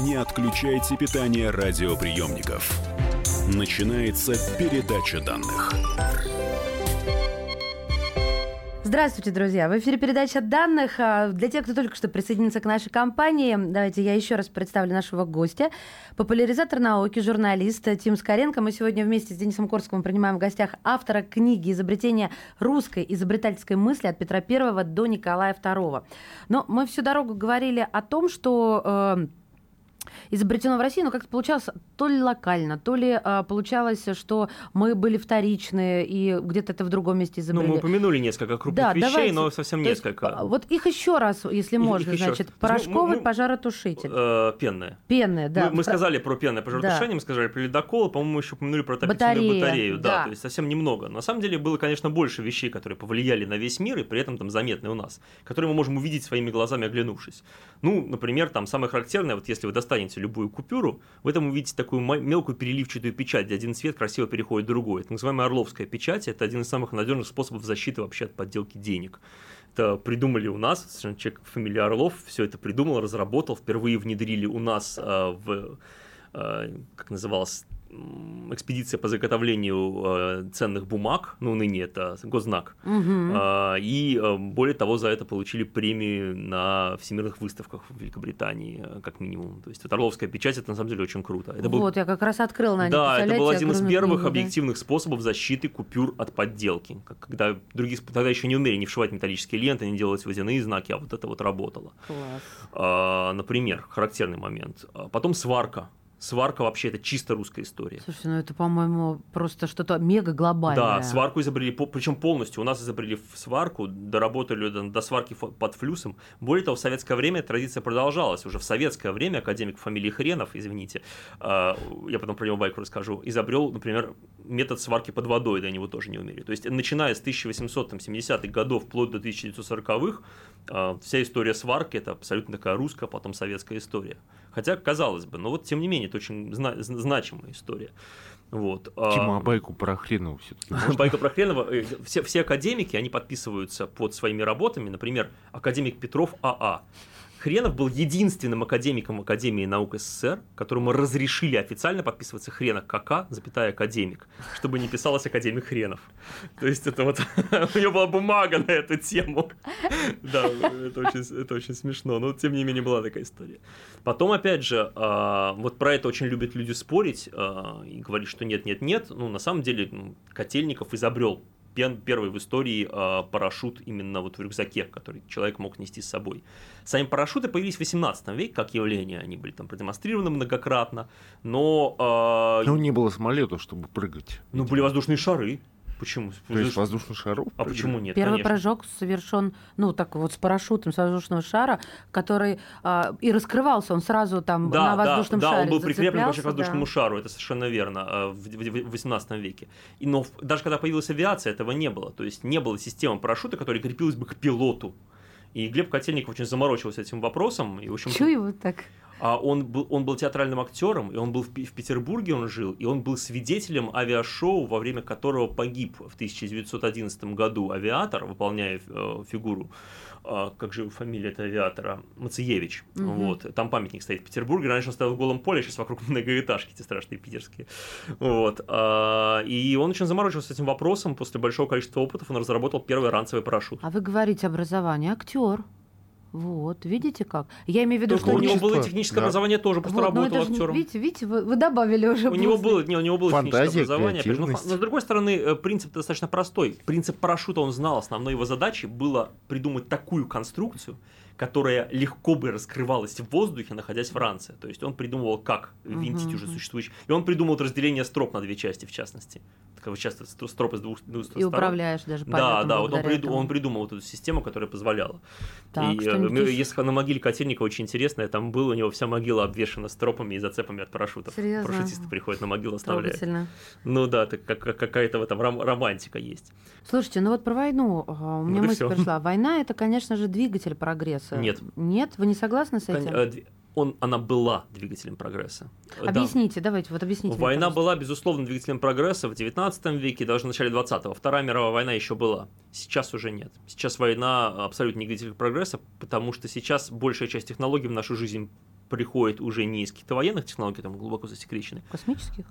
Не отключайте питание радиоприемников. Начинается передача данных. Здравствуйте, друзья! В эфире передача данных. А, Для тех, кто только что присоединился к нашей компании, давайте я еще раз представлю нашего гостя. Популяризатор науки, журналист Тим Скоренко. Мы сегодня вместе с Денисом Корсковым принимаем в гостях автора книги «Изобретение русской изобретательской мысли от Петра I до Николая II». Но мы всю дорогу говорили о том, что э, изобретено в России, но как-то получалось то ли локально, то ли а, получалось, что мы были вторичные, и где-то это в другом месте Ну, изобрели. мы упомянули несколько крупных Да, вещей, давайте. но совсем есть, несколько. а, вот их еще раз, если можно, их еще значит, раз. порошковый Мы- мы- пожаротушитель. Э, пенная. Пенная, да. мы, мы сказали про пенное пожаротушение, мы сказали про ледокол, по-моему, еще упомянули про отопительную Батарея, батарею. Да, да. то есть совсем немного. На самом деле было, конечно, больше вещей, которые повлияли на весь мир и при этом там заметны у нас, которые мы можем увидеть своими глазами, оглянувшись. Ну, например, там самое характерное, вот если вы достанете любую купюру, вы там увидите такую мелкую переливчатую печать, где один цвет красиво переходит в другой. Это называемая орловская печать, это один из самых надежных способов защиты вообще от подделки денег. Это придумали у нас, человек фамилия Орлов, все это придумал, разработал, впервые внедрили у нас э, в, э, как называлось, экспедиция по заготовлению э, ценных бумаг, ну, ныне это госзнак, Мгм. а, И э, более того, за это получили премию на всемирных выставках в Великобритании, э, как минимум. То есть вот Орловская печать это на самом деле очень круто. Это был- Вот, я как раз открыла на да, это был один из первых книгу, да. объективных способов защиты купюр от подделки. Когда другие тогда еще не умели не вшивать металлические ленты, не делать водяные знаки, а вот это вот работало. Класс. А, Например, характерный момент. А Потом сварка. Сварка вообще это чисто русская история. Слушайте, ну это, по-моему, просто что-то мега глобальное. Да, сварку изобрели, причем полностью. У нас изобрели сварку, доработали до, до сварки под флюсом. Более того, в советское время традиция продолжалась. Уже в советское время академик фамилии Хренов, извините, э, я потом про него байку расскажу, изобрел, например, метод сварки под водой, до него тоже не умели. То есть, начиная с 1870-х годов вплоть до 1940-х, э, вся история сварки это абсолютно такая русская, потом советская история. Хотя, казалось бы, но вот тем не менее, это очень зна- зна- значимая история. Вот. а- Тима, а байку про Хренова все-таки Байка про Хренова. э, Все, все академики, они подписываются под своими работами. Например, академик Петров АА. Хренов был единственным академиком Академии наук СССР, которому разрешили официально подписываться Хренок КК, запятая академик, чтобы не писалось академик Хренов. То есть это вот у него была бумага на эту тему. Да, это очень, это очень смешно, но тем не менее была такая история. Потом, опять же, а, вот про это очень любят люди спорить а, и говорить, что нет, нет, нет. Ну, на самом деле, Котельников изобрел первый в истории а, парашют именно вот в рюкзаке, который человек мог нести с собой. Сами парашюты появились в 18 веке как явление, они были там продемонстрированы многократно, но... а, Ну, не было самолета, чтобы прыгать. ну, были воздушные шары. Почему? То есть воздушных шаров? А почему нет? Первый конечно. прыжок совершен, ну, так вот, с парашютом с воздушного шара, который а, и раскрывался, он сразу там на воздушном да, да, шаре он был прикреплен вообще к воздушному да. шару, это совершенно верно, э, в, в- в 18 веке. И, но в- даже когда появилась авиация, этого не было. То есть не было системы парашюта, которая крепилась бы к пилоту. И Глеб Котельников очень заморочился этим вопросом. И, в общем, Чё его так? А он был, он был театральным актером, и он был в, в Петербурге, он жил, и он был свидетелем авиашоу, во время которого погиб в 1911 году авиатор, выполняя э, фигуру, а, как же фамилия этого авиатора, Мациевич. Мгм. Вот. Там памятник стоит в Петербурге, раньше он стоял в голом поле, сейчас вокруг многоэтажки эти страшные питерские. Вот. А, И он очень заморочился с этим вопросом, после большого количества опытов он разработал первый ранцевый парашют. А вы говорите образование, актер. Вот, видите как? Я имею в виду, То, что... что у него было техническое да. образование тоже, просто Вот, ну работал это актером. Видите, видите, вы, вы добавили уже. У него после. было, не, у него было Фантазия, техническое образование. но, но с другой стороны, э, принцип достаточно простой. Принцип парашюта он знал. Основной его задачей было придумать такую конструкцию, которая легко бы раскрывалась в воздухе, находясь в ранце. То есть он придумывал, как винтить Мгм, уже существующий. И он придумал разделение строп на две части, в частности. Как вот часто стро- стропы с двух, двух И сторон. управляешь даже Да, да, вот он, приду- он придумал вот эту систему, которая позволяла. Так, и э, если на могиле Котельникова очень интересная, там был у него вся могила обвешана стропами и зацепами от парашютов. Серьезно? Парашютисты приходят на могилу, оставляют. Трогательно. Ну да, так как, как- какая-то в этом ром- романтика есть. Слушайте, ну вот про войну ага, у меня Вот и мысль пришла. Война это, конечно же, двигатель прогресса. Нет. Нет? Вы не согласны с этим? э, он, она была двигателем прогресса. Да. Объясните, давайте, вот объясните. мне, Война пожалуйста. была, безусловно, двигателем прогресса в 19 веке, даже в начале 20-го. Вторая мировая война еще была. Сейчас уже нет. Сейчас война абсолютно не двигатель прогресса, потому что сейчас большая часть технологий в нашу жизнь приходит уже не из каких-то военных технологий, там глубоко засекречены. Космических?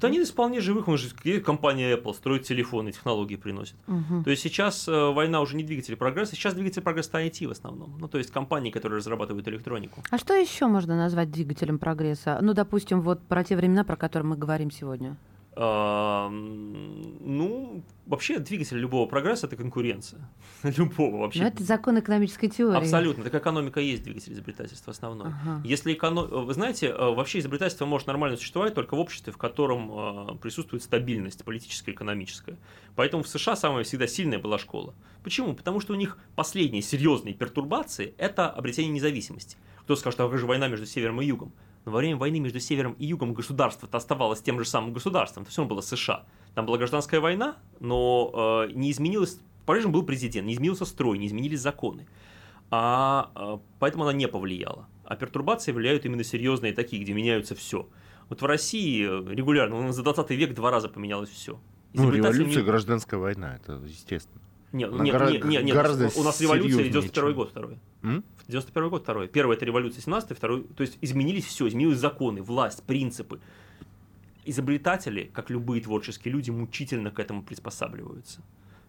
Да из вполне живых, он же компания Apple строит телефоны, технологии приносит. Мгм. То есть сейчас э, война уже не двигатель прогресса, сейчас двигатель прогресса IT в основном. Ну, то есть компании, которые разрабатывают электронику. А что еще можно назвать двигателем прогресса? Ну, допустим, вот про те времена, про которые мы говорим сегодня. Ну, вообще двигатель любого прогресса это конкуренция. Любого вообще. Ну, это закон экономической теории. Абсолютно. Так экономика есть двигатель изобретательства основной. Ага. Если эконо... Вы знаете, э, вообще изобретательство может нормально существовать только в обществе, в котором э, присутствует стабильность политическая и экономическая. Поэтому в США самая всегда сильная была школа. Почему? Потому что у них последние серьезные пертурбации – это обретение независимости. Кто скажет, а как же война между севером и югом? Но во время войны между севером и югом государство-то оставалось тем же самым государством. Это все равно было США. Там была гражданская война, но э, не изменилось... По-прежнему был президент, не изменился строй, не изменились законы. А, э, поэтому она не повлияла. А пертурбации влияют именно серьезные такие, где меняются все. Вот в России э, регулярно, за 20 век два раза поменялось все. Ну, революция, гражданская война, это естественно. Нет, нет, гора- нет, нет, нет, у нас революция серьезнее, 91 чем- год второй. М? 91 год второй. Первый это революция 17 второй, то есть изменились все, изменились законы, власть, принципы. Изобретатели, как любые творческие люди, мучительно к этому приспосабливаются.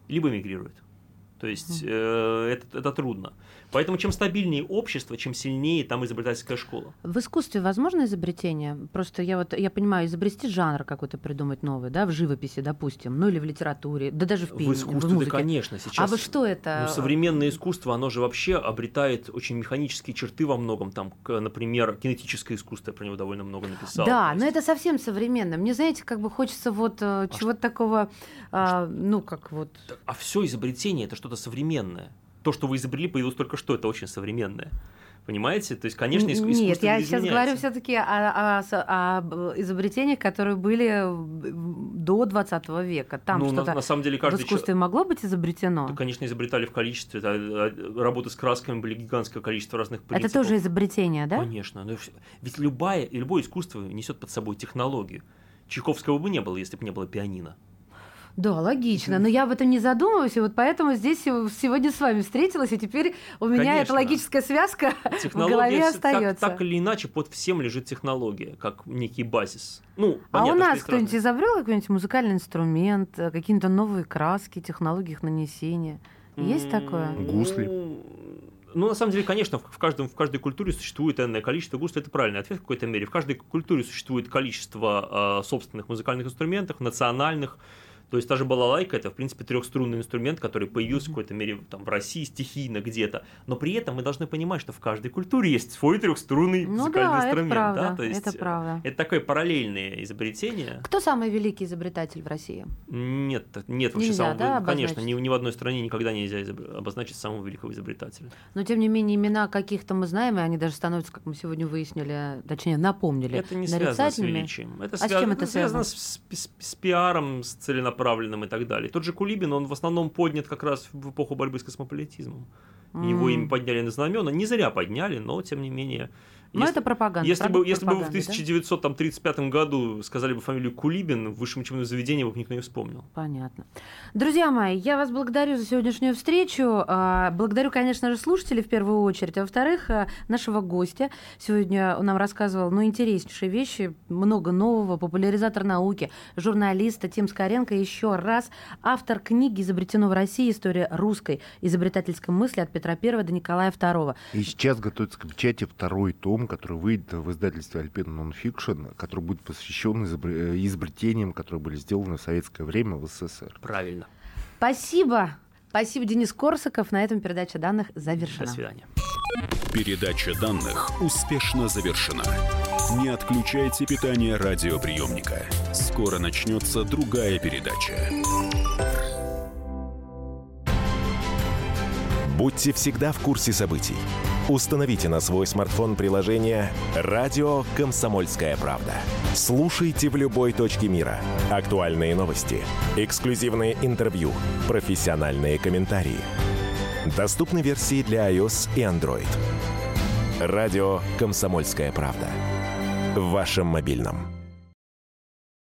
Либо мигрируют. То есть э, это, это трудно. Поэтому чем стабильнее общество, чем сильнее там изобретательская школа. В искусстве возможно изобретение? Просто я вот я понимаю, изобрести жанр какой-то придумать новый, да, в живописи, допустим, ну или в литературе, да даже в В пении, искусстве, в музыке. да, конечно, сейчас. А вот что это? Ну, современное искусство, оно же вообще обретает очень механические черты во многом. Там, например, кинетическое искусство, я про него довольно много написал. Да, но это совсем современно. Мне, знаете, как бы хочется вот э, чего-то такого, а, ну, как вот... А все изобретение это что-то современное. То, что вы изобрели, появилось только что, это очень современное. Понимаете? То есть, конечно, иск- искусство Нет, я сейчас говорю все-таки о, о об изобретениях, которые были в- до 20 века. Там ну, на, что-то на самом деле, в каждый искусстве могло быть изобретено. Да, конечно, изобретали в количестве. да, а, Работы с красками были гигантское количество разных Это принципов. тоже изобретение, да? Конечно. но Ведь любая, любое искусство несет под собой технологию. Чайковского бы не было, если бы не было пианино. Да, логично. Но я об этом не задумываюсь, и вот поэтому здесь сего- сегодня с вами встретилась, и теперь у меня эта Конечно. логическая связка в Технология голове вс- так, остается. так или иначе под всем лежит технология, как некий базис. Ну, А у понятно, нас кто-нибудь разные- изобрел какой-нибудь музыкальный инструмент, э, какие-то новые краски, технологии их нанесения? Есть такое? Гусли. Ну, на самом деле, конечно, в, в каждом, в каждой культуре существует энное количество гусли. Это правильный ответ в какой-то мере. В каждой культуре существует количество э, собственных музыкальных инструментов, национальных. То есть та же балалайка это, в принципе, трехструнный инструмент, который появился в какой-то мере там, в России стихийно где-то. Но при этом мы должны понимать, что в каждой культуре есть свой трехструнный Ну музыкальный да, это инструмент. правда, да? То есть, это правда. Это такое параллельное изобретение. Кто самый великий изобретатель в России? Нет, нет вообще Нельзя, самого... да, конечно, ни, ни в одной стране никогда нельзя обозначить самого великого изобретателя. Но, тем не менее, имена каких-то мы знаем, и они даже становятся, как мы сегодня выяснили, точнее, напомнили, Это не связано с величием. Это, А с связано, чем это связано с, с- с пиаром, с целенаправленным и так далее. Тот же Кулибин, он в основном поднят как раз в эпоху борьбы с космополитизмом. Его М. имя подняли на знамена. Не зря подняли, но тем не менее. Но это пропаганда, Если бы, если бы вы в пропаганды, да? 1935 году сказали бы фамилию Кулибин, в высшем учебном заведении бы никто не вспомнил. Понятно. Друзья мои, я вас благодарю за сегодняшнюю встречу. А, Благодарю, конечно же, слушателей в первую очередь. А во-вторых, а, нашего гостя. Сегодня он нам рассказывал ну, интереснейшие вещи, много нового, популяризатор науки, журналист Тим Скоренко. Еще раз автор книги «Изобретено в России. История русской изобретательской мысли от Петра I до Николая II». И сейчас готовится к печати второй том, который выйдет в издательстве Альпина Нонфикшн, который будет посвящен э, изобретениям, которые были сделаны в советское время в СССР. Правильно. Спасибо. Спасибо, Денис Корсаков. На этом передача данных завершена. До свидания. Передача данных успешно завершена. Не отключайте питание радиоприемника. Скоро начнется другая передача. Будьте всегда в курсе событий. Установите на свой смартфон приложение «Радио Комсомольская правда». Слушайте в любой точке мира. Актуальные новости, эксклюзивные интервью, профессиональные комментарии. Доступны версии для iOS и Android. Радио «Комсомольская правда». В вашем мобильном.